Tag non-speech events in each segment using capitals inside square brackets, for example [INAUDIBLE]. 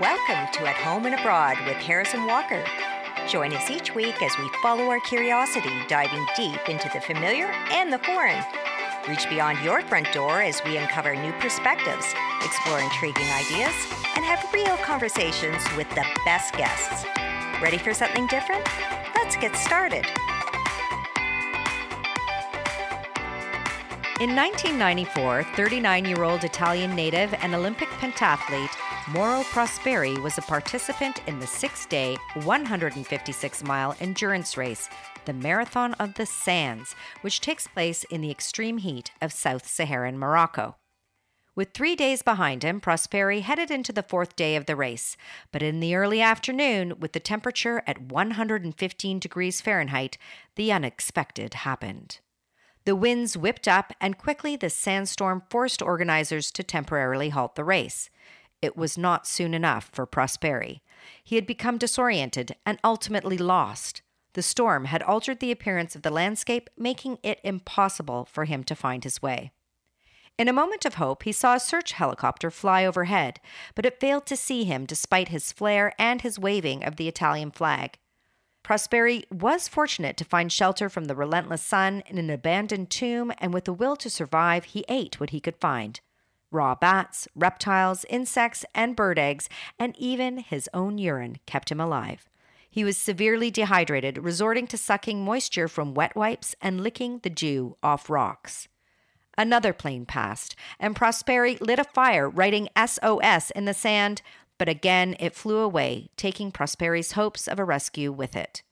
Welcome to At Home and Abroad with Harris and Walker. Join us each week as we follow our curiosity, diving deep into the familiar and the foreign. Reach beyond your front door as we uncover new perspectives, explore intriguing ideas, and have real conversations with the best guests. Ready for something different? Let's get started. In 1994, 39 year old Italian native and Olympic pentathlete Mauro Prosperi was a participant in the six day, 156 mile endurance race, the Marathon of the Sands, which takes place in the extreme heat of South Saharan Morocco. With three days behind him, Prosperi headed into the fourth day of the race. But in the early afternoon, with the temperature at 115 degrees Fahrenheit, the unexpected happened. The winds whipped up, and quickly the sandstorm forced organizers to temporarily halt the race. It was not soon enough for Prosperi. He had become disoriented and ultimately lost. The storm had altered the appearance of the landscape, making it impossible for him to find his way. In a moment of hope, he saw a search helicopter fly overhead, but it failed to see him despite his flare and his waving of the Italian flag. Prosperi was fortunate to find shelter from the relentless sun in an abandoned tomb, and with the will to survive, he ate what he could find raw bats, reptiles, insects, and bird eggs, and even his own urine kept him alive. He was severely dehydrated, resorting to sucking moisture from wet wipes and licking the dew off rocks. Another plane passed, and Prosperi lit a fire, writing SOS in the sand, but again it flew away, taking Prosperi's hopes of a rescue with it.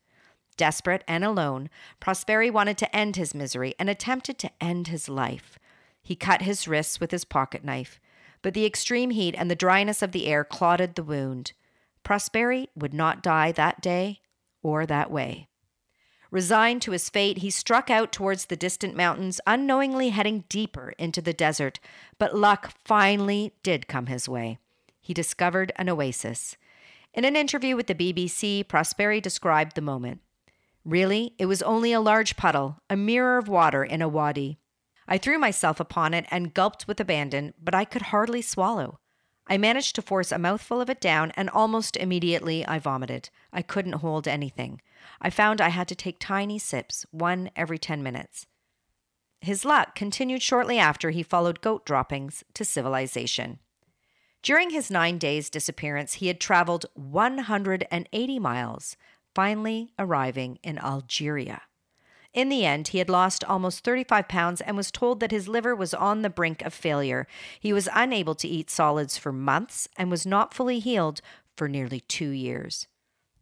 Desperate and alone, Prosperi wanted to end his misery and attempted to end his life. He cut his wrists with his pocket knife, but the extreme heat and the dryness of the air clotted the wound. Prosperi would not die that day or that way. Resigned to his fate, he struck out towards the distant mountains, unknowingly heading deeper into the desert. But luck finally did come his way he discovered an oasis. In an interview with the BBC, Prosperi described the moment. Really, it was only a large puddle, a mirror of water in a wadi. I threw myself upon it and gulped with abandon, but I could hardly swallow. I managed to force a mouthful of it down, and almost immediately I vomited. I couldn't hold anything. I found I had to take tiny sips, one every 10 minutes. His luck continued shortly after he followed goat droppings to civilization. During his nine days' disappearance, he had traveled 180 miles, finally arriving in Algeria. In the end, he had lost almost 35 pounds and was told that his liver was on the brink of failure. He was unable to eat solids for months and was not fully healed for nearly two years.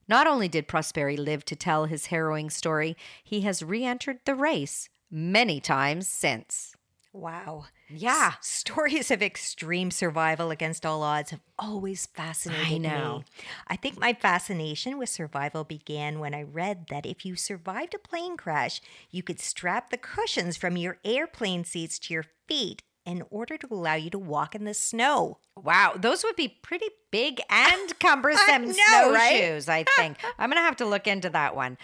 Not only did Prosperi live to tell his harrowing story, he has re entered the race many times since. Wow. Yeah. S- stories of extreme survival against all odds have always fascinated me. I know. me. I think my fascination with survival began when I read that if you survived a plane crash, you could strap the cushions from your airplane seats to your feet in order to allow you to walk in the snow. Wow, those would be pretty big and [LAUGHS] cumbersome know, right? snowshoes, I think. I'm going to have to look into that one.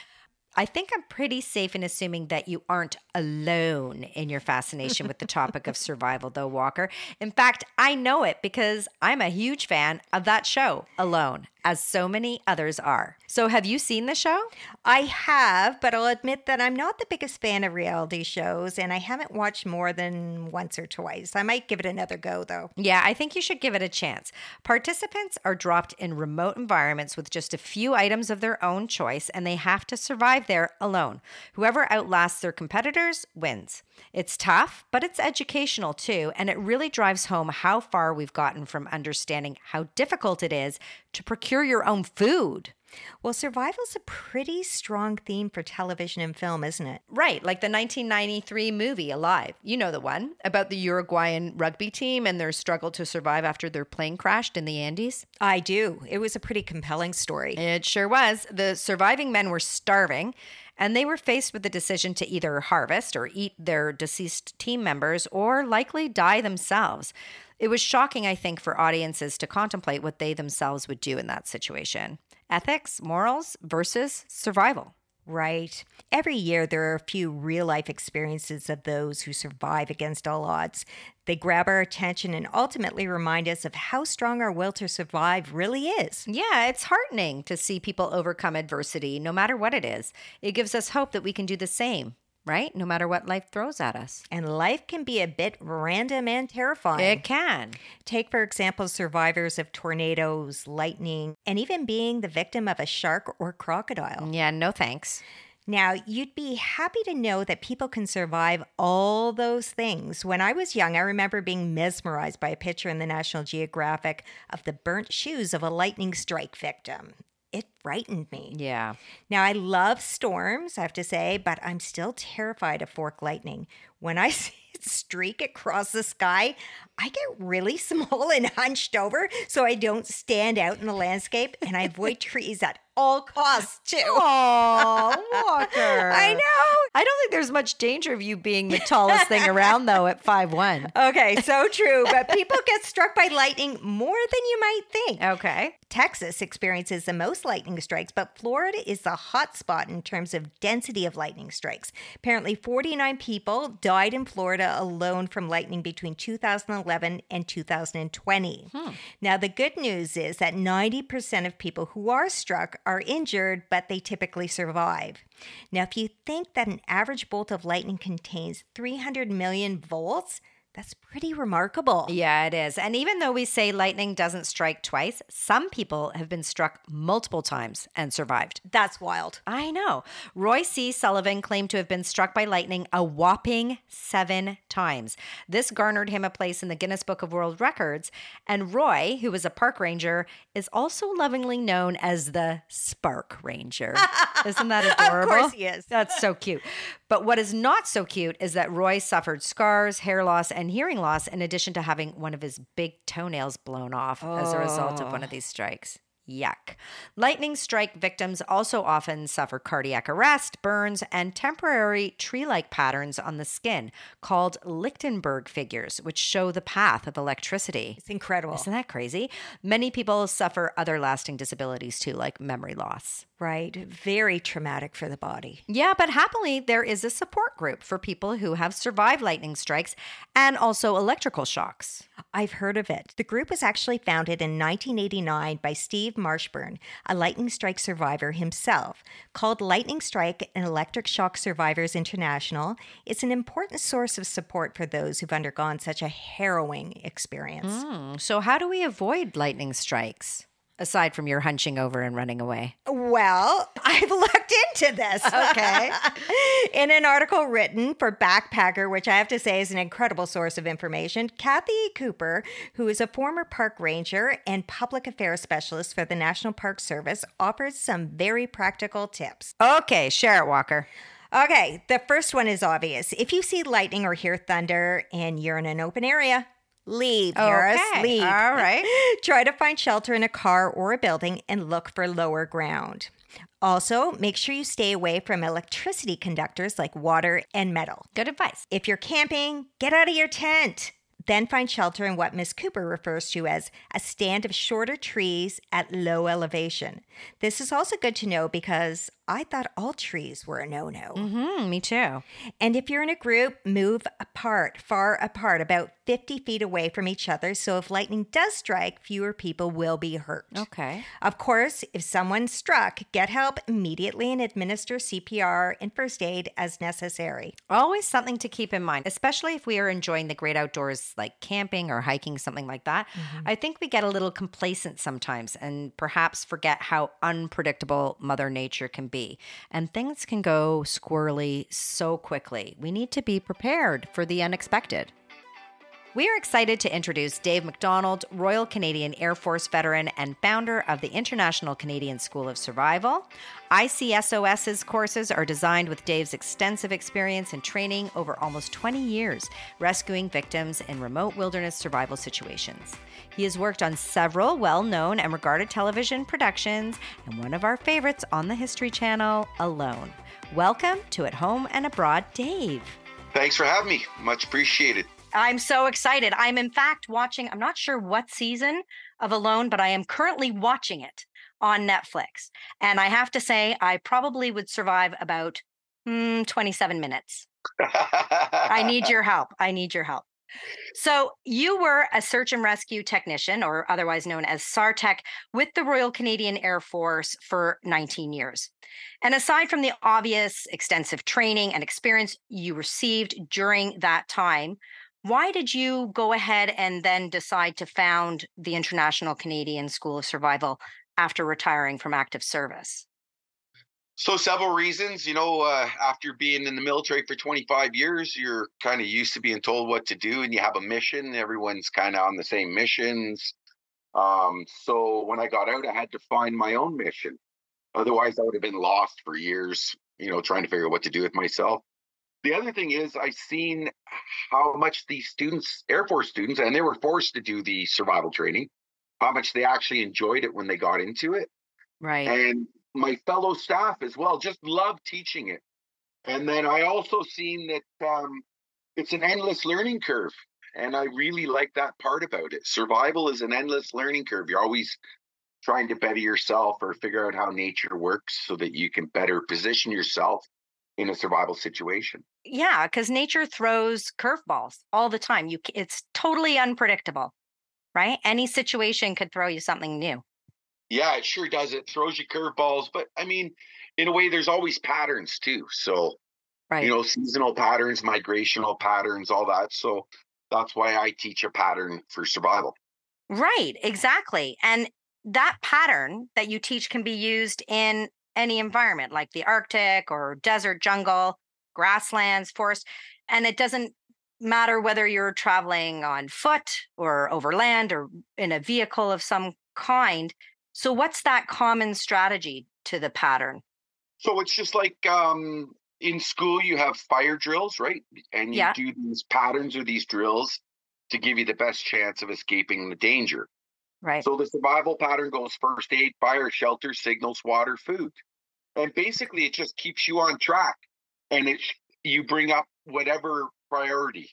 I think I'm pretty safe in assuming that you aren't alone in your fascination with the topic of [LAUGHS] survival, though, Walker. In fact, I know it because I'm a huge fan of that show, Alone, as so many others are. So, have you seen the show? I have, but I'll admit that I'm not the biggest fan of reality shows and I haven't watched more than once or twice. I might give it another go though. Yeah, I think you should give it a chance. Participants are dropped in remote environments with just a few items of their own choice, and they have to survive there alone. Whoever outlasts their competitors wins. It's tough, but it's educational too, and it really drives home how far we've gotten from understanding how difficult it is to procure your own food. Well, survival's a pretty strong theme for television and film, isn't it? Right, like the 1993 movie Alive. You know the one about the Uruguayan rugby team and their struggle to survive after their plane crashed in the Andes. I do. It was a pretty compelling story. It sure was. The surviving men were starving, and they were faced with the decision to either harvest or eat their deceased team members or likely die themselves. It was shocking, I think, for audiences to contemplate what they themselves would do in that situation ethics, morals versus survival. Right. Every year, there are a few real life experiences of those who survive against all odds. They grab our attention and ultimately remind us of how strong our will to survive really is. Yeah, it's heartening to see people overcome adversity, no matter what it is. It gives us hope that we can do the same, right? No matter what life throws at us. And life can be a bit random and terrifying. It can. Take, for example, survivors of tornadoes, lightning, and even being the victim of a shark or crocodile. Yeah, no thanks. Now, you'd be happy to know that people can survive all those things. When I was young, I remember being mesmerized by a picture in the National Geographic of the burnt shoes of a lightning strike victim. It frightened me. Yeah. Now, I love storms, I have to say, but I'm still terrified of fork lightning. When I [LAUGHS] see it streak across the sky, I get really [LAUGHS] small and hunched over so I don't stand out in the landscape and I avoid [LAUGHS] trees at all costs, too. Oh, [LAUGHS] Walker. I know. I don't think there's much danger of you being the tallest thing around, though, at five one. Okay, so true. But people get struck by lightning more than you might think. Okay. Texas experiences the most lightning strikes, but Florida is the hot spot in terms of density of lightning strikes. Apparently, 49 people died in Florida alone from lightning between 2011 and 2020. Hmm. Now, the good news is that 90% of people who are struck are injured, but they typically survive. Now, if you think that an average bolt of lightning contains 300 million volts, that's pretty remarkable. Yeah, it is. And even though we say lightning doesn't strike twice, some people have been struck multiple times and survived. That's wild. I know. Roy C. Sullivan claimed to have been struck by lightning a whopping seven times. This garnered him a place in the Guinness Book of World Records. And Roy, who was a park ranger, is also lovingly known as the Spark Ranger. [LAUGHS] Isn't that adorable? Of course he is. That's so cute. But what is not so cute is that Roy suffered scars, hair loss, and hearing loss, in addition to having one of his big toenails blown off as a result of one of oh. these strikes. Yuck. Lightning strike victims also often suffer cardiac arrest, burns, and temporary tree like patterns on the skin called Lichtenberg figures, which show the path of electricity. It's incredible. Isn't that crazy? Many people suffer other lasting disabilities too, like memory loss. Right. Very traumatic for the body. Yeah, but happily, there is a support group for people who have survived lightning strikes and also electrical shocks. I've heard of it. The group was actually founded in 1989 by Steve Marshburn, a lightning strike survivor himself. Called Lightning Strike and Electric Shock Survivors International, it's an important source of support for those who've undergone such a harrowing experience. Hmm, So, how do we avoid lightning strikes? Aside from your hunching over and running away. Well, [LAUGHS] I've looked into this. Okay. [LAUGHS] In an article written for Backpacker, which I have to say is an incredible source of information, Kathy Cooper, who is a former park ranger and public affairs specialist for the National Park Service, offers some very practical tips. Okay, share it, Walker. Okay, the first one is obvious. If you see lightning or hear thunder and you're in an open area, leave, Harris. Okay, Leave. all right. [LAUGHS] Try to find shelter in a car or a building and look for lower ground. Also, make sure you stay away from electricity conductors like water and metal. Good advice. If you're camping, get out of your tent. Then find shelter in what Miss Cooper refers to as a stand of shorter trees at low elevation. This is also good to know because I thought all trees were a no no. Hmm, me too. And if you're in a group, move apart, far apart, about 50 feet away from each other. So if lightning does strike, fewer people will be hurt. Okay. Of course, if someone's struck, get help immediately and administer CPR and first aid as necessary. Always something to keep in mind, especially if we are enjoying the great outdoors like camping or hiking, something like that. I think we get a little complacent sometimes and perhaps forget how unpredictable Mother Nature can be. And things can go squirrely so quickly. We need to be prepared for the unexpected. We are excited to introduce Dave MacDonald, Royal Canadian Air Force veteran and founder of the International Canadian School of Survival. ICSOS's courses are designed with Dave's extensive experience and training over almost 20 years, rescuing victims in remote wilderness survival situations. He has worked on several well known and regarded television productions, and one of our favorites on the History Channel, Alone. Welcome to At Home and Abroad, Dave. Thanks for having me. Much appreciated. I'm so excited. I'm in fact watching, I'm not sure what season of Alone, but I am currently watching it on Netflix. And I have to say, I probably would survive about mm, 27 minutes. I need your help. I need your help. So, you were a search and rescue technician, or otherwise known as SARTech, with the Royal Canadian Air Force for 19 years. And aside from the obvious extensive training and experience you received during that time, why did you go ahead and then decide to found the International Canadian School of Survival after retiring from active service? So several reasons, you know, uh, after being in the military for 25 years, you're kind of used to being told what to do and you have a mission. Everyone's kind of on the same missions. Um, so when I got out, I had to find my own mission. Otherwise, I would have been lost for years, you know, trying to figure out what to do with myself. The other thing is, I've seen how much these students, Air Force students, and they were forced to do the survival training, how much they actually enjoyed it when they got into it. Right. And my fellow staff as well just love teaching it. And then I also seen that um, it's an endless learning curve. And I really like that part about it. Survival is an endless learning curve. You're always trying to better yourself or figure out how nature works so that you can better position yourself in a survival situation. Yeah, because nature throws curveballs all the time. You, it's totally unpredictable, right? Any situation could throw you something new. Yeah, it sure does. It throws you curveballs, but I mean, in a way, there's always patterns too. So, right. you know, seasonal patterns, migrational patterns, all that. So that's why I teach a pattern for survival. Right, exactly. And that pattern that you teach can be used in any environment like the Arctic or desert jungle, grasslands, forest. And it doesn't matter whether you're traveling on foot or over land or in a vehicle of some kind. So, what's that common strategy to the pattern? So, it's just like um, in school, you have fire drills, right? And you yeah. do these patterns or these drills to give you the best chance of escaping the danger. Right. So the survival pattern goes first aid, fire, shelter, signals, water, food. And basically it just keeps you on track. And it you bring up whatever priority.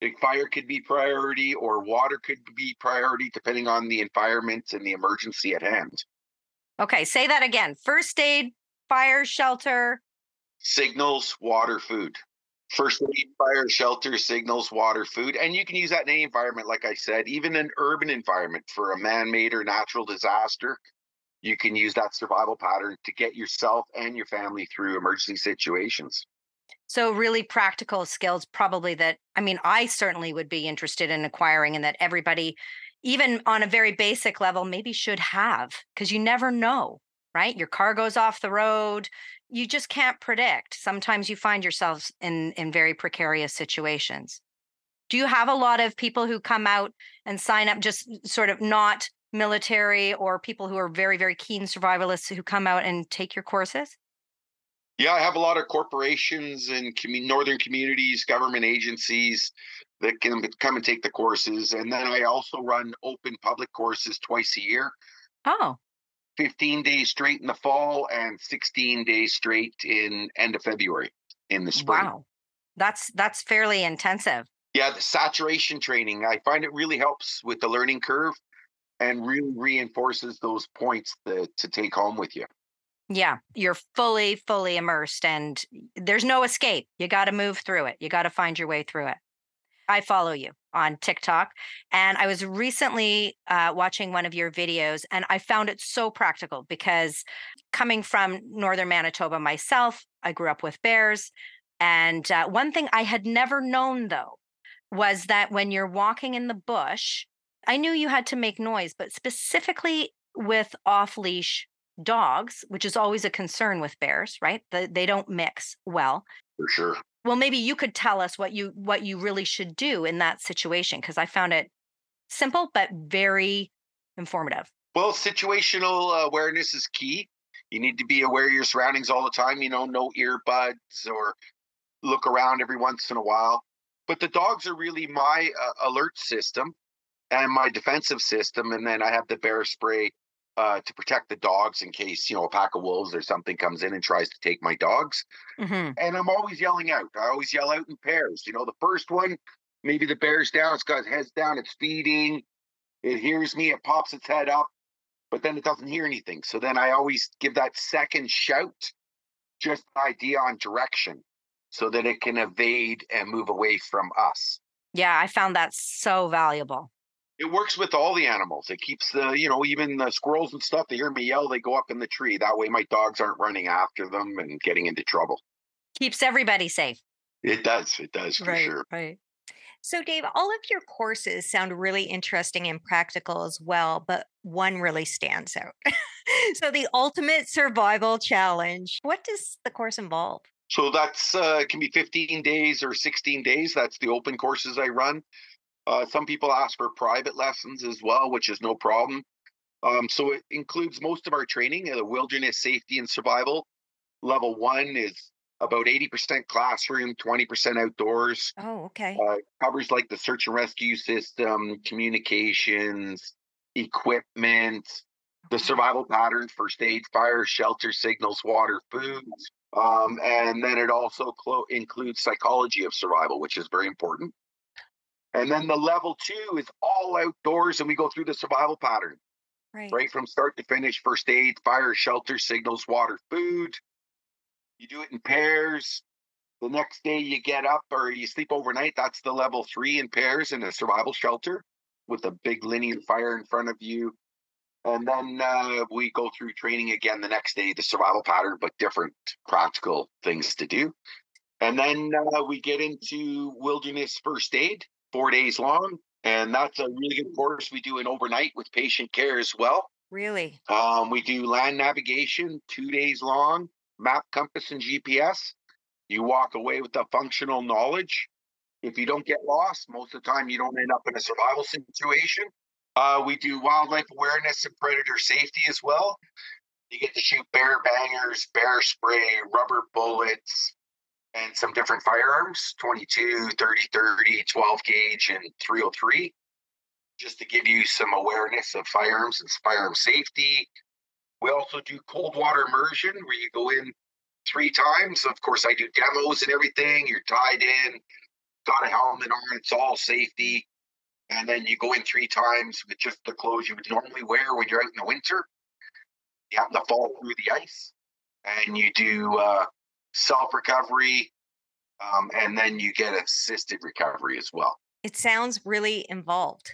Like fire could be priority or water could be priority depending on the environment and the emergency at hand. Okay, say that again. First aid, fire, shelter, signals, water, food. First aid, fire, shelter, signals, water, food. And you can use that in any environment, like I said, even an urban environment for a man made or natural disaster. You can use that survival pattern to get yourself and your family through emergency situations. So, really practical skills, probably that, I mean, I certainly would be interested in acquiring, and that everybody, even on a very basic level, maybe should have, because you never know, right? Your car goes off the road, you just can't predict. Sometimes you find yourselves in in very precarious situations. Do you have a lot of people who come out and sign up just sort of not military or people who are very very keen survivalists who come out and take your courses? Yeah, I have a lot of corporations and commun- northern communities, government agencies that can come and take the courses, and then I also run open public courses twice a year. Oh, 15 days straight in the fall and 16 days straight in end of February in the spring. Wow. That's that's fairly intensive. Yeah, the saturation training, I find it really helps with the learning curve and really reinforces those points to, to take home with you. Yeah, you're fully, fully immersed and there's no escape. You got to move through it. You got to find your way through it. I follow you on TikTok. And I was recently uh, watching one of your videos and I found it so practical because coming from Northern Manitoba myself, I grew up with bears. And uh, one thing I had never known though was that when you're walking in the bush, I knew you had to make noise, but specifically with off leash dogs, which is always a concern with bears, right? The, they don't mix well. For sure well maybe you could tell us what you what you really should do in that situation because i found it simple but very informative. Well situational awareness is key. You need to be aware of your surroundings all the time you know no earbuds or look around every once in a while. But the dogs are really my uh, alert system and my defensive system and then i have the bear spray uh, to protect the dogs in case you know a pack of wolves or something comes in and tries to take my dogs. Mm-hmm. And I'm always yelling out. I always yell out in pairs. You know, the first one maybe the bear's down, it's got its head down, it's feeding, it hears me, it pops its head up, but then it doesn't hear anything. So then I always give that second shout just an idea on direction so that it can evade and move away from us. Yeah, I found that so valuable. It works with all the animals. It keeps the, you know, even the squirrels and stuff, they hear me yell, they go up in the tree. That way my dogs aren't running after them and getting into trouble. Keeps everybody safe. It does. It does for right, sure. right. So, Dave, all of your courses sound really interesting and practical as well, but one really stands out. [LAUGHS] so, the Ultimate Survival Challenge. What does the course involve? So that's uh, can be 15 days or 16 days. That's the open courses I run. Uh, some people ask for private lessons as well, which is no problem. Um, so it includes most of our training, uh, wilderness safety and survival. Level one is about 80% classroom, 20% outdoors. Oh, okay. Uh, covers like the search and rescue system, communications, equipment, the survival patterns, first aid, fire, shelter, signals, water, foods. Um, and then it also clo- includes psychology of survival, which is very important. And then the level two is all outdoors, and we go through the survival pattern Right. right from start to finish first aid, fire, shelter, signals, water, food. You do it in pairs. The next day you get up or you sleep overnight. That's the level three in pairs in a survival shelter with a big linear fire in front of you. And then uh, we go through training again the next day, the survival pattern, but different practical things to do. And then uh, we get into wilderness first aid, four days long. And that's a really good course. We do an overnight with patient care as well. Really? Um, we do land navigation, two days long, map, compass, and GPS. You walk away with the functional knowledge. If you don't get lost, most of the time you don't end up in a survival situation. Uh, we do wildlife awareness and predator safety as well. You get to shoot bear bangers, bear spray, rubber bullets, and some different firearms 22, 30, 30, 12 gauge, and 303 just to give you some awareness of firearms and firearm safety. We also do cold water immersion where you go in three times. Of course, I do demos and everything. You're tied in, got a helmet on, it's all safety. And then you go in three times with just the clothes you would normally wear when you're out in the winter. You have to fall through the ice and you do uh, self recovery. Um, and then you get assisted recovery as well. It sounds really involved.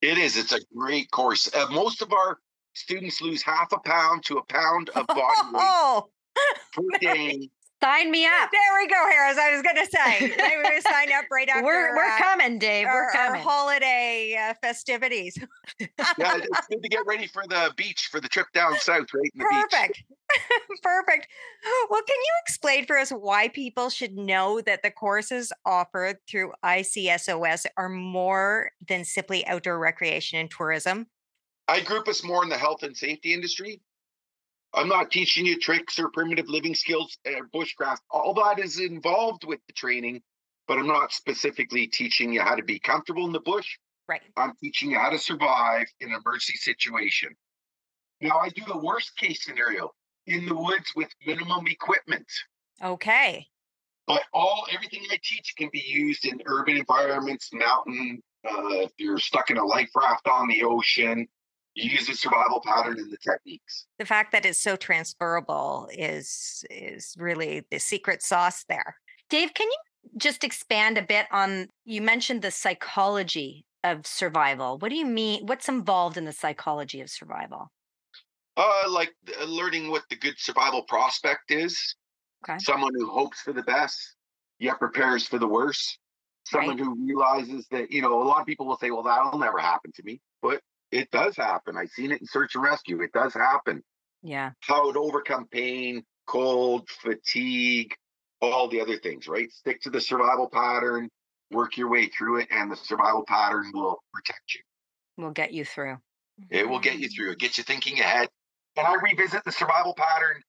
It is. It's a great course. Uh, most of our students lose half a pound to a pound of body weight Oh, [LAUGHS] per day. Sign me up. there we go, Harris. I was going to say, maybe we [LAUGHS] sign up right after We're we're uh, coming, Dave. our, We're our coming. holiday uh, festivities. [LAUGHS] Yeah, it's good to get ready for the beach for the trip down south, right? in the beach. Perfect. [LAUGHS] Perfect. Well, can you explain for us why people should know that the courses offered through ICSOS are more than simply outdoor recreation and tourism? I group us more in the health and safety industry. I'm not teaching you tricks or primitive living skills or bushcraft. All that is involved with the training, but I'm not specifically teaching you how to be comfortable in the bush. Right. I'm teaching you how to survive in an emergency situation. Now, I do a worst case scenario in the woods with minimum equipment, Okay. but all everything I teach can be used in urban environments, mountain. Uh, if you're stuck in a life raft on the ocean, you use the survival pattern and the techniques. The fact that it's so transferable is is really the secret sauce there. Dave, can you just expand a bit on you mentioned the psychology of survival. What do you mean? What's involved in the psychology of survival? Uh, like uh, learning what the good survival prospect is. Okay. Someone who hopes for the best, yet prepares for the worst. Someone who realizes that, you know, a lot of people will say, well, that'll never happen to me. But it does happen. I've seen it in search and rescue. It does happen. Yeah. How to overcome pain, cold, fatigue, all the other things, right? Stick to the survival pattern, work your way through it, and the survival pattern will protect you. We'll get you through. It will get you mm-hmm. through. It gets you thinking ahead. And I revisit the survival pattern,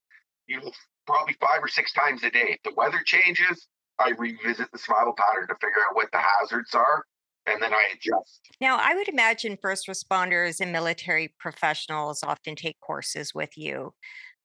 you know, probably five or six times a day. If the weather changes, I revisit the survival pattern to figure out what the hazards are, and then I adjust. Now, I would imagine first responders and military professionals often take courses with you.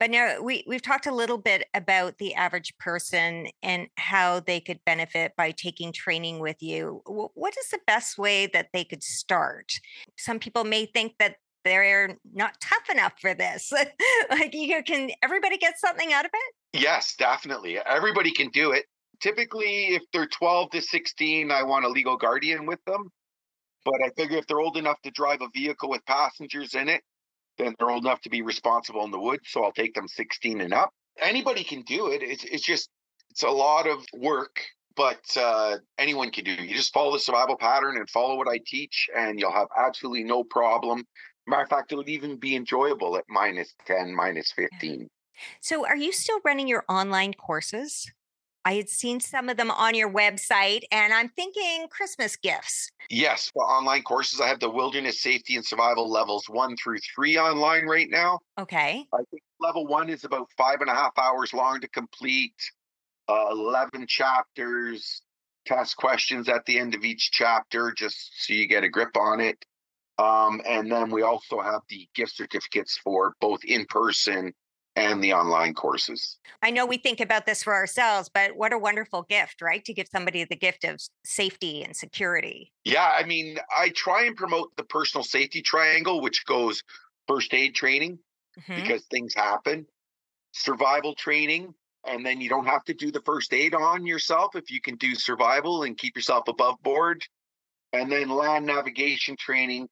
But now we, we've talked a little bit about the average person and how they could benefit by taking training with you. What is the best way that they could start? Some people may think that they're not tough enough for this. [LAUGHS] like you can everybody get something out of it? Yes, definitely. Everybody can do it. Typically, if they're 12 to 16, I want a legal guardian with them. But I figure if they're old enough to drive a vehicle with passengers in it, then they're old enough to be responsible in the woods. So I'll take them 16 and up. Anybody can do it. It's, it's just, it's a lot of work, but uh, anyone can do it. You just follow the survival pattern and follow what I teach, and you'll have absolutely no problem Matter of fact, it'll even be enjoyable at minus 10, minus 15. So, are you still running your online courses? I had seen some of them on your website, and I'm thinking Christmas gifts. Yes, for online courses, I have the wilderness safety and survival levels one through three online right now. Okay. I think level one is about five and a half hours long to complete, uh, 11 chapters, test questions at the end of each chapter, just so you get a grip on it. Um, and then we also have the gift certificates for both in person and the online courses. I know we think about this for ourselves, but what a wonderful gift, right? To give somebody the gift of safety and security. Yeah, I mean, I try and promote the personal safety triangle, which goes first aid training mm-hmm. because things happen, survival training, and then you don't have to do the first aid on yourself if you can do survival and keep yourself above board. And then land navigation training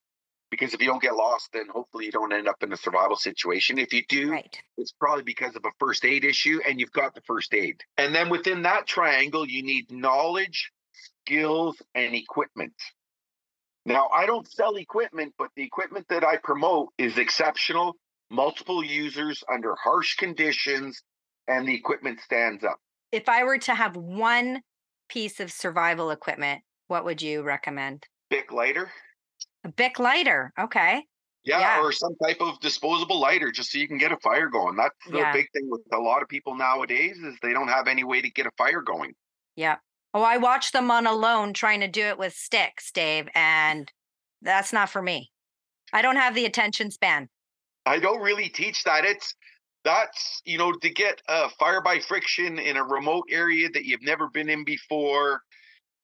because if you don't get lost, then hopefully you don't end up in a survival situation. If you do, right. it's probably because of a first aid issue and you've got the first aid. And then within that triangle, you need knowledge, skills, and equipment. Now, I don't sell equipment, but the equipment that I promote is exceptional, multiple users under harsh conditions, and the equipment stands up. If I were to have one piece of survival equipment, what would you recommend? Bic lighter. A Bic lighter. Okay. Yeah, yeah, or some type of disposable lighter just so you can get a fire going. That's the yeah. big thing with a lot of people nowadays is they don't have any way to get a fire going. Yeah. Oh, I watched them on Alone trying to do it with sticks, Dave, and that's not for me. I don't have the attention span. I don't really teach that. It's that's you know to get a fire by friction in a remote area that you've never been in before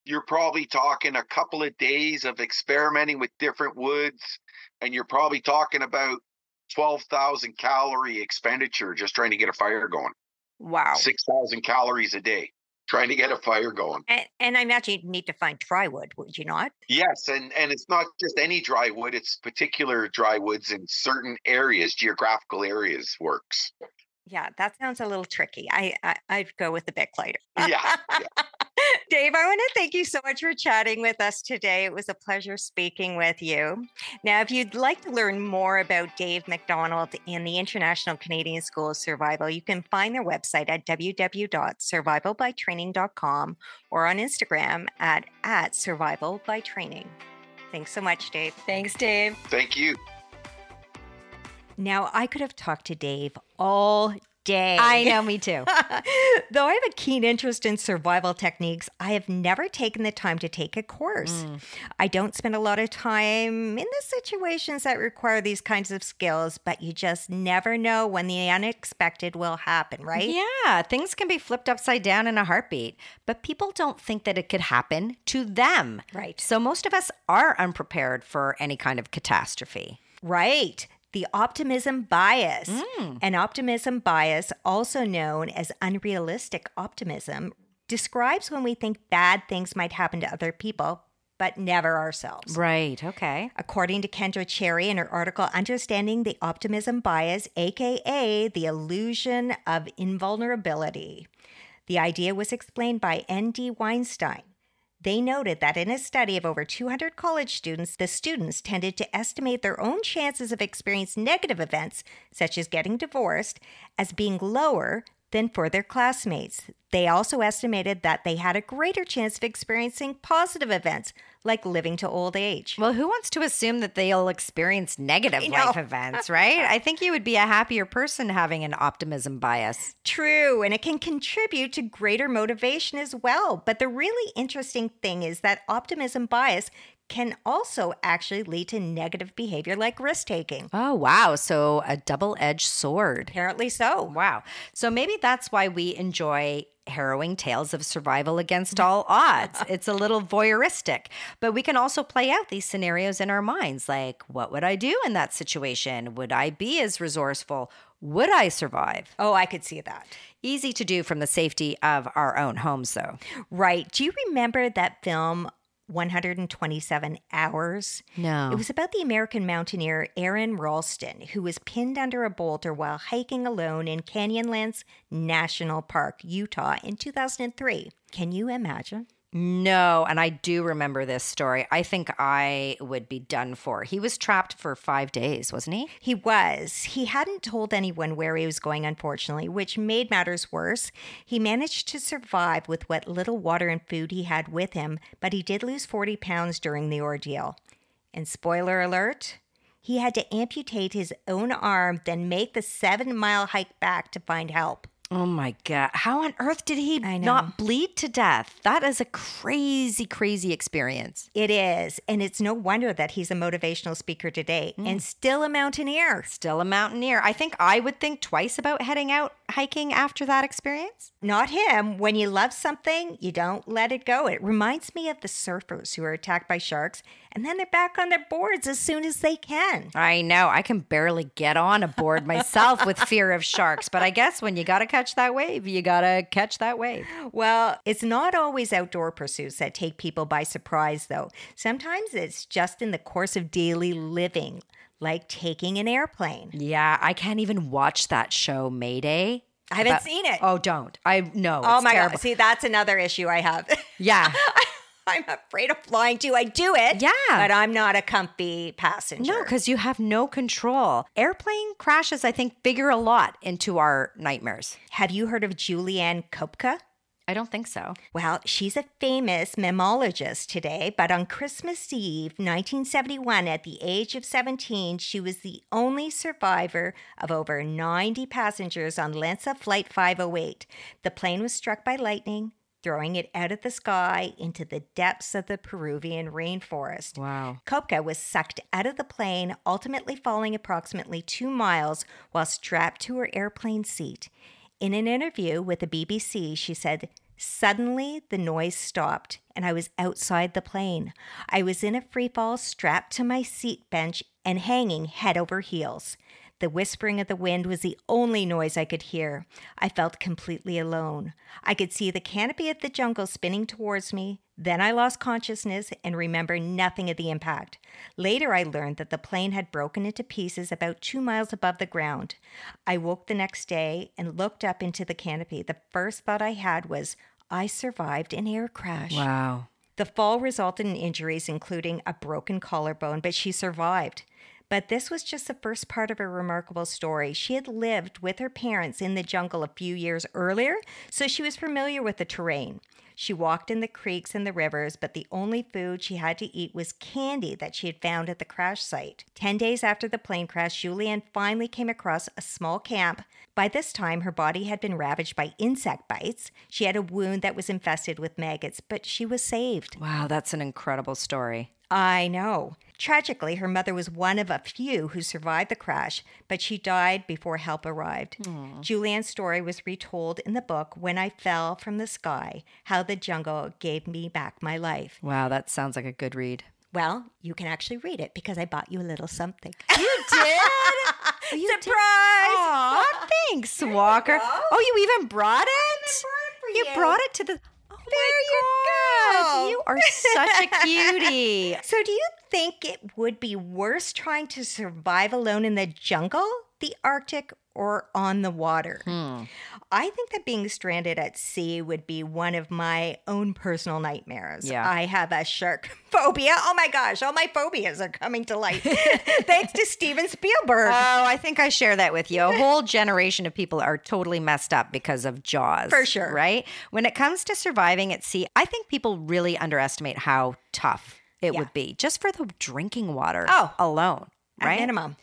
you're probably talking a couple of days of experimenting with different woods and you're probably talking about 12,000 calorie expenditure just trying to get a fire going. Wow. 6,000 calories a day trying to get a fire going. And, and, I imagine you'd need to find dry wood, would you not? Yes, and and it's not just any dry wood; it's particular dry woods in certain areas, geographical areas works. Yeah, that sounds a little tricky. I I, I'd go with the Bic lighter. yeah. yeah. [LAUGHS] [LAUGHS] Dave, I want to thank you so much for chatting with us today. It was a pleasure speaking with you. Now, if you'd like to learn more about Dave MacDonald and the International Canadian School of Survival, you can find their website at www.survivalbytraining.com or on Instagram at, at survivalbytraining. Thanks so much, Dave. Thanks, Dave. Thank you. Now, I could have talked to Dave all day. I know, [LAUGHS] me too. [LAUGHS] Though I have a keen interest in survival techniques, I have never taken the time to take a course. Mm. I don't spend a lot of time in the situations that require these kinds of skills, but you just never know when the unexpected will happen, right? Yeah, things can be flipped upside down in a heartbeat, but people don't think that it could happen to them. Right. So most of us are unprepared for any kind of catastrophe. Right the optimism bias. Mm. An optimism bias, also known as unrealistic optimism, describes when we think bad things might happen to other people, but never ourselves. Right. Okay. According to Kendra Cherry in her article, Understanding the Optimism Bias, AKA the Illusion of Invulnerability. The idea was explained by N.D. Weinstein. They noted that in a study of over 200 college students, the students tended to estimate their own chances of experiencing negative events, such as getting divorced, as being lower than for their classmates. They also estimated that they had a greater chance of experiencing positive events, like living to old age. Well, who wants to assume that they'll experience negative life events, right? I think you would be a happier person having an optimism bias. True, and it can contribute to greater motivation as well. But the really interesting thing is that optimism bias can also actually lead to negative behavior like risk taking. Oh, wow. So a double edged sword. Apparently so. Wow. So maybe that's why we enjoy harrowing tales of survival against all [LAUGHS] odds. It's a little voyeuristic, but we can also play out these scenarios in our minds like, what would I do in that situation? Would I be as resourceful? Would I survive? Oh, I could see that. Easy to do from the safety of our own homes, though. Right. Do you remember that film 127 Hours? No. It was about the American mountaineer Aron Ralston, who was pinned under a boulder while hiking alone in Canyonlands National Park, Utah in 2003. Can you imagine? No, and I do remember this story. I think I would be done for. He was trapped for five days, wasn't he? He was. He hadn't told anyone where he was going, unfortunately, which made matters worse. He managed to survive with what little water and food he had with him, but he did lose 40 pounds during the ordeal. And spoiler alert, he had to amputate his own arm, then make the seven mile hike back to find help. Oh my God. How on earth did he not bleed to death? That is a crazy, crazy experience. It is, and it's no wonder that he's a motivational speaker today mm. and still a mountaineer. Still a mountaineer. I think I would think twice about heading out hiking after that experience. Not him. When you love something, you don't let it go. It reminds me of the surfers who are attacked by sharks and then they're back on their boards as soon as they can. I know. I can barely get on a board myself with fear of sharks, but I guess when you got to catch that wave, you got to catch that wave. Well, it's not always outdoor pursuits that take people by surprise, though. Sometimes it's just in the course of daily living, like taking an airplane. Yeah, I can't even watch that show, Mayday. I haven't About- seen it. Oh, don't. I no. Oh it's my terrible. God. See, that's another issue I have. Yeah. [LAUGHS] [LAUGHS] I'm afraid of flying too. I do it. Yeah. But I'm not a comfy passenger. No, because you have no control. Airplane crashes, I think, figure a lot into our nightmares. have you heard of Juliane Koepcke? I don't think so. Well, she's a famous mammalogist today, but on Christmas Eve, 1971, at the age of 17, she was the only survivor of over 90 passengers on LANSA Flight 508. The plane was struck by lightning, throwing it out of the sky into the depths of the Peruvian rainforest. Wow. Koepcke was sucked out of the plane, ultimately falling approximately two miles while strapped to her airplane seat. In an interview with the BBC, she said, Suddenly, the noise stopped, and I was outside the plane. I was in a free fall, strapped to my seat bench and hanging head over heels. The whispering of the wind was the only noise I could hear. I felt completely alone. I could see the canopy of the jungle spinning towards me. Then I lost consciousness and remember nothing of the impact. Later, I learned that the plane had broken into pieces about two miles above the ground. I woke the next day and looked up into the canopy. The first thought I had was, I survived an air crash. Wow. The fall resulted in injuries, including a broken collarbone, but she survived. But this was just the first part of her remarkable story. She had lived with her parents in the jungle a few years earlier, so she was familiar with the terrain. She walked in the creeks and the rivers, but the only food she had to eat was candy that she had found at the crash site. Ten days after the plane crash, Juliane finally came across a small camp. By this time, her body had been ravaged by insect bites. She had a wound that was infested with maggots, but she was saved. Wow, that's an incredible story. I know. Tragically, her mother was one of a few who survived the crash, but she died before help arrived. Juliane's story was retold in the book When I Fell from the Sky How the Jungle Gave Me Back My Life. Wow, that sounds like a good read. Well, you can actually read it because I bought you a little something. [LAUGHS] [LAUGHS] You did? Surprise! Aw, [LAUGHS] thanks, Walker. Oh, you even brought it? for you you. brought it to the. Oh There you God. You are such a cutie. [LAUGHS] So, do you think it would be worse trying to survive alone in the jungle, the Arctic, or on the water? Hmm. I think that being stranded at sea would be one of my own personal nightmares. Yeah. I have a shark [LAUGHS] phobia. Oh my gosh, all my phobias are coming to light [LAUGHS] thanks to Steven Spielberg. Oh, I think I share that with you. A whole generation of people are totally messed up because of Jaws. For sure. Right? When it comes to surviving at sea, I think people really underestimate how tough it Yeah. would be just for the drinking water Oh. alone. At Right? minimum.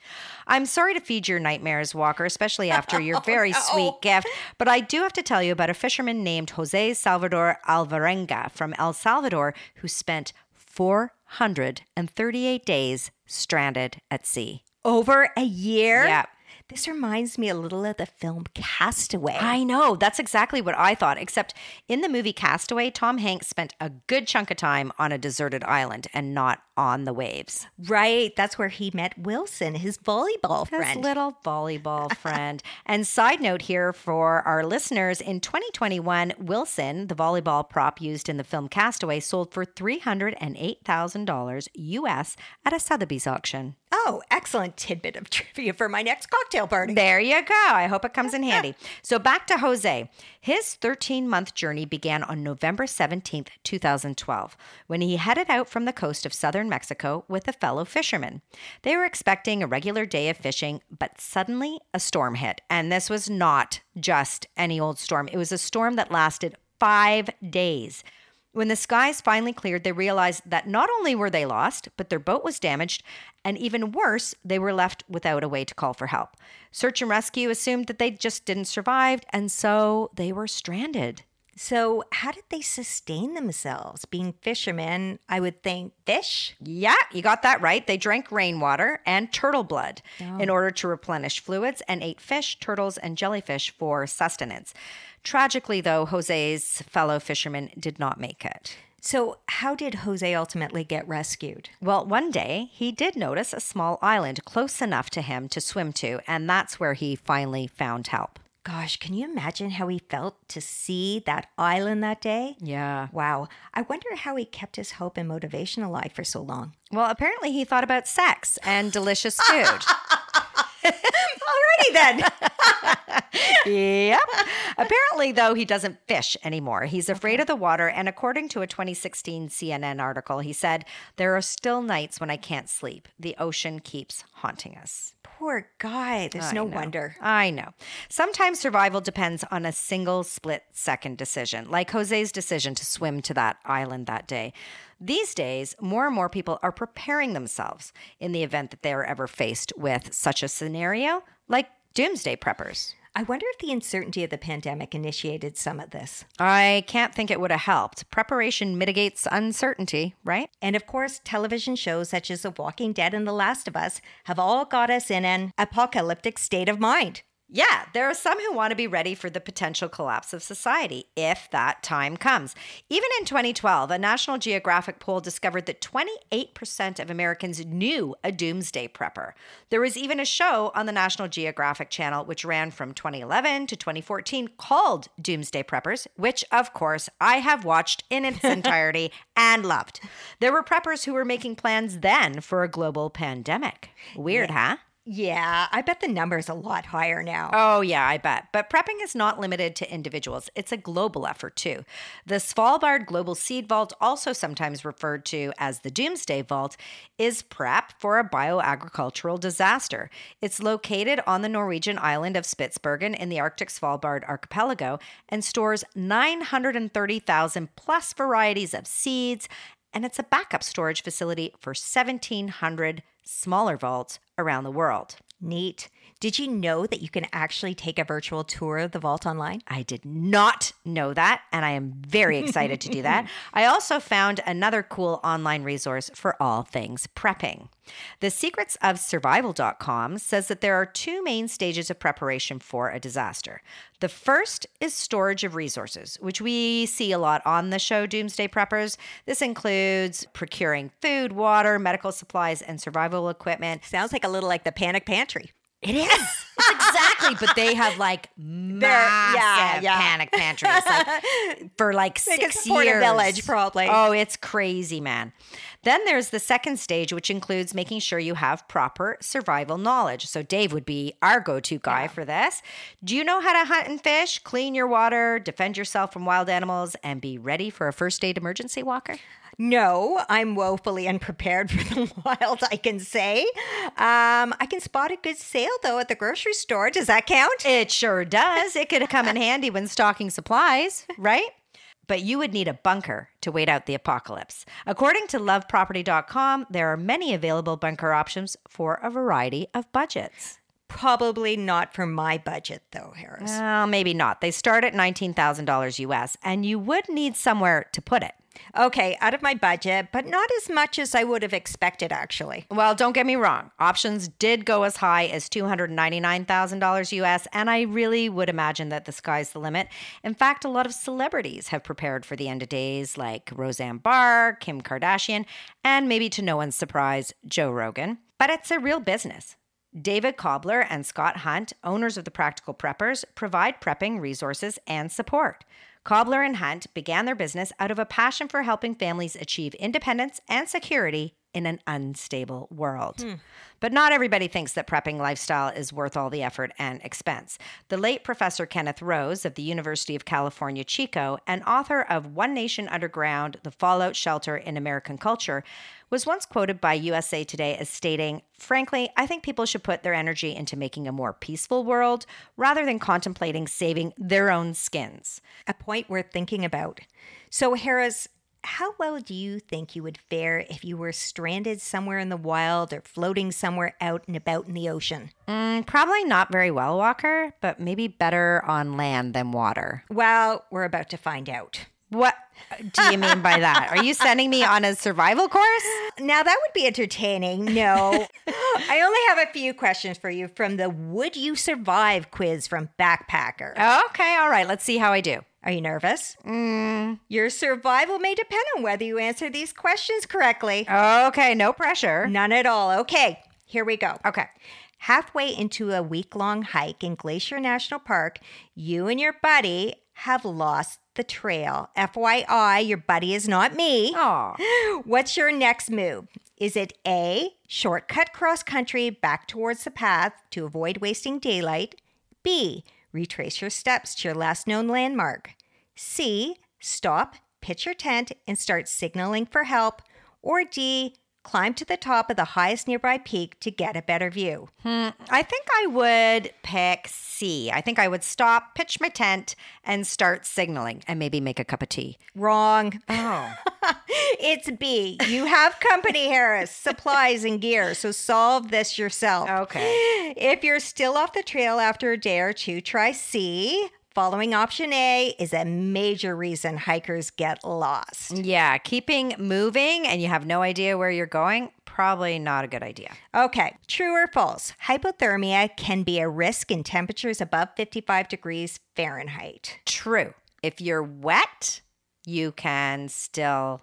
I'm sorry to feed your nightmares, Walker, especially [LAUGHS] after your oh, very no. sweet gift. But I do have to tell you about a fisherman named Jose Salvador Alvarenga from El Salvador who spent 438 days stranded at sea. Over a year? Yeah. This reminds me a little of the film Cast Away. I know. That's exactly what I thought. Except in the movie Cast Away, Tom Hanks spent a good chunk of time on a deserted island and not on the waves. right. That's where he met Wilson, his volleyball friend. His little volleyball [LAUGHS] friend. and side note here for our listeners in 2021, Wilson, the volleyball prop used in the film Cast Away, sold for $308,000 US at a Sotheby's auction. Oh, excellent tidbit of [LAUGHS] trivia for my next cocktail party. There you go. I hope it comes in handy. So back to Jose. His 13 month journey began on November 17th, 2012, when he headed out from the coast of southern Mexico with a fellow fisherman. They were expecting a regular day of fishing, but suddenly a storm hit. And this was not just any old storm, it was a storm that lasted five days. When the skies finally cleared, they realized that not only were they lost, but their boat was damaged, and even worse, they were left without a way to call for help. Search and rescue assumed that they just didn't survive, and so they were stranded. So, how did they sustain themselves? Being fishermen, I would think fish. Yeah, you got that right. They drank rainwater and turtle blood in oh. order to replenish fluids and ate fish, turtles, and jellyfish for sustenance. Tragically, though, Jose's fellow fishermen did not make it. So, how did Jose ultimately get rescued? Well, one day he did notice a small island close enough to him to swim to, and that's where he finally found help. Gosh, can you imagine how he felt to see that island that day? Yeah. Wow. I wonder how he kept his hope and motivation alive for so long. Well, apparently he thought about sex and delicious [LAUGHS] food. Alrighty then. [LAUGHS] yep. [LAUGHS] Apparently, though, he doesn't fish anymore. He's afraid of the water. And according to a 2016 CNN article, he said, There are still nights when I can't sleep. The ocean keeps haunting us. Poor guy. There's I no know. wonder. I know. Sometimes survival depends on a single split second decision, like Jose's decision to swim to that island that day. These days, more and more people are preparing themselves in the event that they are ever faced with such a scenario, like doomsday preppers. I wonder if the uncertainty of the pandemic initiated some of this. I can't think it would have helped. Preparation mitigates uncertainty, right? And of course, television shows such as The Walking Dead and The Last of Us have all got us in an apocalyptic state of mind. Yeah, there are some who want to be ready for the potential collapse of society if that time comes. Even in 2012, a National Geographic poll discovered that 28% of Americans knew a doomsday prepper. There was even a show on the National Geographic channel which ran from 2011 to 2014 called Doomsday Preppers, which, of course, I have watched in its [LAUGHS] entirety and loved. There were preppers who were making plans then for a global pandemic. Weird, huh? Yeah, I bet the number is a lot higher now. Oh, yeah, I bet. But prepping is not limited to individuals, it's a global effort too. The Svalbard Global Seed Vault, also sometimes referred to as the Doomsday Vault, is prep for a bioagricultural disaster. It's located on the Norwegian island of Spitsbergen in the Arctic Svalbard archipelago and stores 930,000 plus varieties of seeds. And it's a backup storage facility for 1,700 smaller vaults around the world. Neat. Did you know that you can actually take a virtual tour of the vault online? I did not know that, and I am very excited to do that. [LAUGHS] I also found another cool online resource for all things prepping. The Secrets of Survival.com says that there are two main stages of preparation for a disaster. The first is storage of resources, which we see a lot on the show Doomsday Preppers. This includes procuring food, water, medical supplies, and survival equipment. Sounds like a little like the panic pantry. It is. exactly. But they have like [LAUGHS] massive yeah. yeah. panic pantries like, [LAUGHS] for like They six years. village, probably. Oh, it's crazy, man. Then there's the second stage, which includes making sure you have proper survival knowledge. So Dave would be our go-to guy for this. Do you know how to hunt and fish, clean your water, defend yourself from wild animals, and be ready for a first aid emergency walker? No, I'm woefully unprepared for the [LAUGHS] wild, I can say. Um, I can spot a good sale, though, at the grocery store. Does that count? It sure does. It could come in handy when stocking supplies, right? But you would need a bunker to wait out the apocalypse. According to loveproperty.com, there are many available bunker options for a variety of budgets. Probably not for my budget, though, Harris. Well, maybe not. They start at $19,000 US, and you would need somewhere to put it. Okay, out of my budget, but not as much as I would have expected, actually. Well, don't get me wrong. Options did go as high as $299,000 US, and I really would imagine that the sky's the limit. In fact, a lot of celebrities have prepared for the end of days, like Roseanne Barr, Kim Kardashian, and maybe to no one's surprise, Joe Rogan. But it's a real business. David Kobler and Scott Hunt, owners of the Practical Preppers, provide prepping resources and support. Kobler and Hunt began their business out of a passion for helping families achieve independence and security in an unstable world. Hmm. But not everybody thinks that prepping lifestyle is worth all the effort and expense. The late Professor Kenneth Rose of the University of California, Chico, and author of One Nation Underground The Fallout Shelter in American Culture, was once quoted by USA Today as stating, Frankly, I think people should put their energy into making a more peaceful world rather than contemplating saving their own skins. A point worth thinking about. So, Harris, how well do you think you would fare if you were stranded somewhere in the wild or floating somewhere out and about in the ocean? Mm, probably not very well, Walker, but maybe better on land than water. Well, we're about to find out. What do you mean by that? Are you sending me on a survival course? Now, that would be entertaining. No. I only have a few questions for you from the Would You Survive quiz from Backpacker. Okay, all right, let's see how I do. Are you nervous? Mm, Your survival may depend on whether you answer these questions correctly. okay, no pressure. None at all. Okay, here we go. Okay. Halfway into a week long hike in Glacier National Park, you and your buddy have lost the trail. FYI, your buddy is not me. Aw. [GASPS] What's your next move? Is it A, shortcut cross country back towards the path to avoid wasting daylight? B, retrace your steps to your last known landmark? C, stop, pitch your tent, and start signaling for help? Or D, climb to the top of the highest nearby peak to get a better view? Hmm, I think I would pick C. I think I would stop, pitch my tent, and start signaling and maybe make a cup of tea. Wrong. Oh. [LAUGHS] it's B. You have company, Harris, supplies and gear. So solve this yourself. Okay. If you're still off the trail after a day or two, try C. Following option A is a major reason hikers get lost. Yeah, keeping moving and you have no idea where you're going, probably not a good idea. Okay, true or false? Hypothermia can be a risk in temperatures above 55 degrees Fahrenheit. True. If you're wet, you can still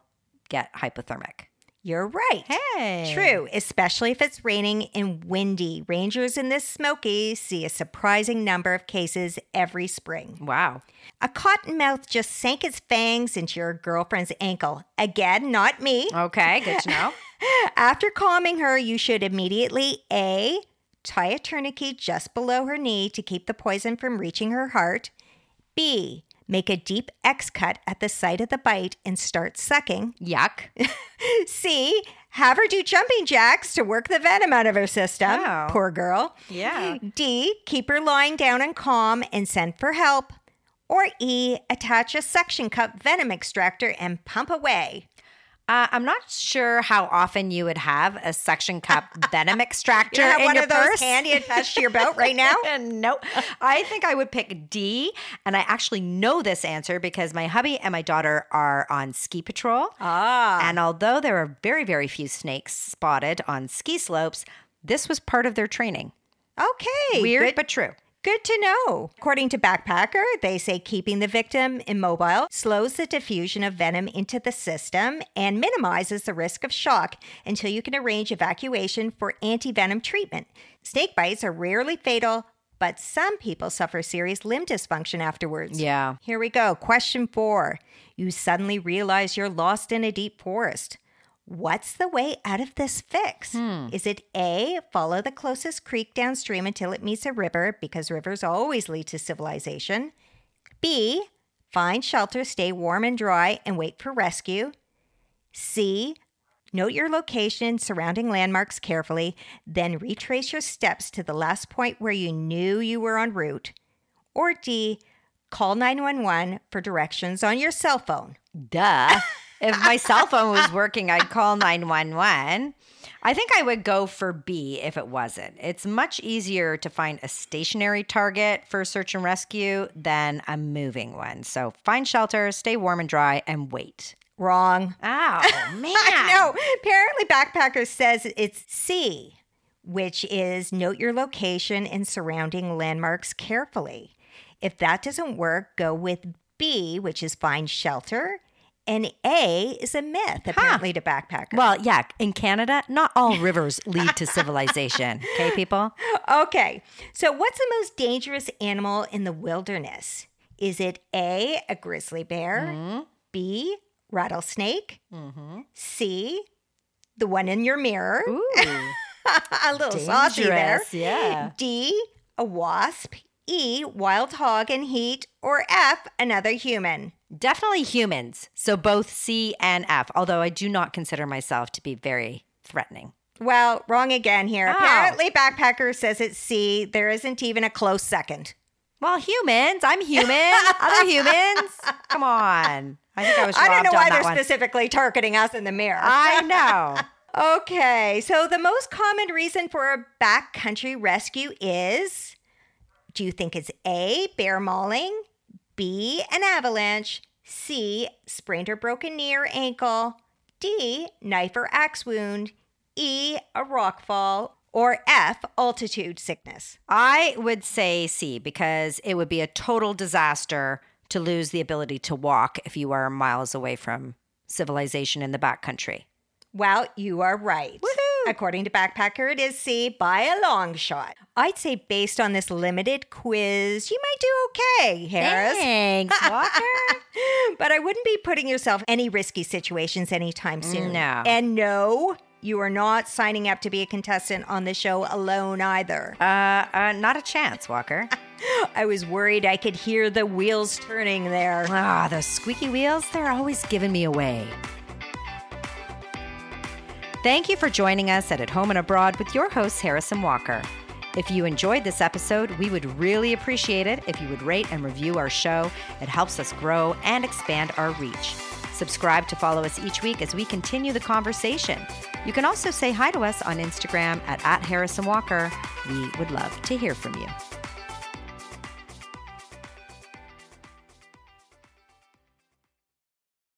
get hypothermic. You're right. Hey. True, especially if it's raining and windy. Rangers in the Smokies see a surprising number of cases every spring. Wow. A cottonmouth just sank its fangs into your girlfriend's ankle. Again, not me. Okay, good to know. [LAUGHS] After calming her, you should immediately A. Tie a tourniquet just below her knee to keep the poison from reaching her heart. B. Make a deep X cut at the site of the bite and start sucking. Yuck. [LAUGHS] C. Have her do jumping jacks to work the venom out of her system. Poor girl. Yeah. D. Keep her lying down and calm and send for help. Or E. Attach a suction cup venom extractor and pump away. Uh, I'm not sure how often you would have a suction cup [LAUGHS] venom extractor You have in one your of those purse. handy attached to your belt right [LAUGHS] now? nope. I think I would pick D. And I actually know this answer because my hubby and my daughter are on ski patrol. Ah. And although there are very, very few snakes spotted on ski slopes, this was part of their training. Okay. Weird, Good, but true. Good to know. According to Backpacker, they say keeping the victim immobile slows the diffusion of venom into the system and minimizes the risk of shock until you can arrange evacuation for anti venom treatment. Snake bites are rarely fatal, but some people suffer serious limb dysfunction afterwards. Yeah. Here we go. Question four. You suddenly realize you're lost in a deep forest. What's the way out of this fix? Hmm. Is it A, follow the closest creek downstream until it meets a river because rivers always lead to civilization? B, find shelter, stay warm and dry, and wait for rescue? C, note your location and surrounding landmarks carefully, then retrace your steps to the last point where you knew you were en route? Or D, call 911 for directions on your cell phone? Duh. [LAUGHS] if my cell phone was working, I'd call 911. I think I would go for B if it wasn't. It's much easier to find a stationary target for search and rescue than a moving one. So find shelter, stay warm and dry, and wait. Wrong. Oh, [LAUGHS] man. I know. Apparently, Backpacker says it's C, which is note your location and surrounding landmarks carefully. If that doesn't work, go with B, which is find shelter. And A is a myth, apparently, to Backpacker. Well, yeah, in Canada, not all rivers lead to civilization. [LAUGHS] Okay, people? Okay, so what's the most dangerous animal in the wilderness? Is it A, a grizzly bear, mm-hmm. B, rattlesnake, mm-hmm. C, the one in your mirror, Ooh. [LAUGHS] a little saucy there, yeah. D, a wasp, E, wild hog in heat, or F, another human. Definitely humans. So both C and F, although I do not consider myself to be very threatening. Well, wrong again here. Oh. Apparently, Backpacker says it's C. There isn't even a close second. Well, humans. I'm human. Other humans. [LAUGHS] Come on. I think I was I don't know why they're one. specifically targeting us in the mirror. I know. [LAUGHS] Okay, so the most common reason for a backcountry rescue is do you think it's A, bear mauling, B, an avalanche, C, sprained or broken knee or ankle, D, knife or axe wound, E, a rock fall, or F, altitude sickness? I would say C because it would be a total disaster to lose the ability to walk if you are miles away from civilization in the backcountry. Well, you are right. According to Backpacker, it is C by a long shot. I'd say, based on this limited quiz, you might do okay, Harris. Thanks, [LAUGHS] Walker. but I wouldn't be putting yourself in any risky situations anytime soon. No. And no, you are not signing up to be a contestant on the show alone either. uh, uh, not a chance, Walker. [LAUGHS] I was worried I could hear the wheels turning there. Ah, those squeaky wheels, they're always giving me away. Thank you for joining us at At Home and Abroad with your host, Harris and Walker. If you enjoyed this episode, we would really appreciate it if you would rate and review our show. It helps us grow and expand our reach. Subscribe to follow us each week as we continue the conversation. You can also say hi to us on Instagram at, at Harris and Walker. We would love to hear from you.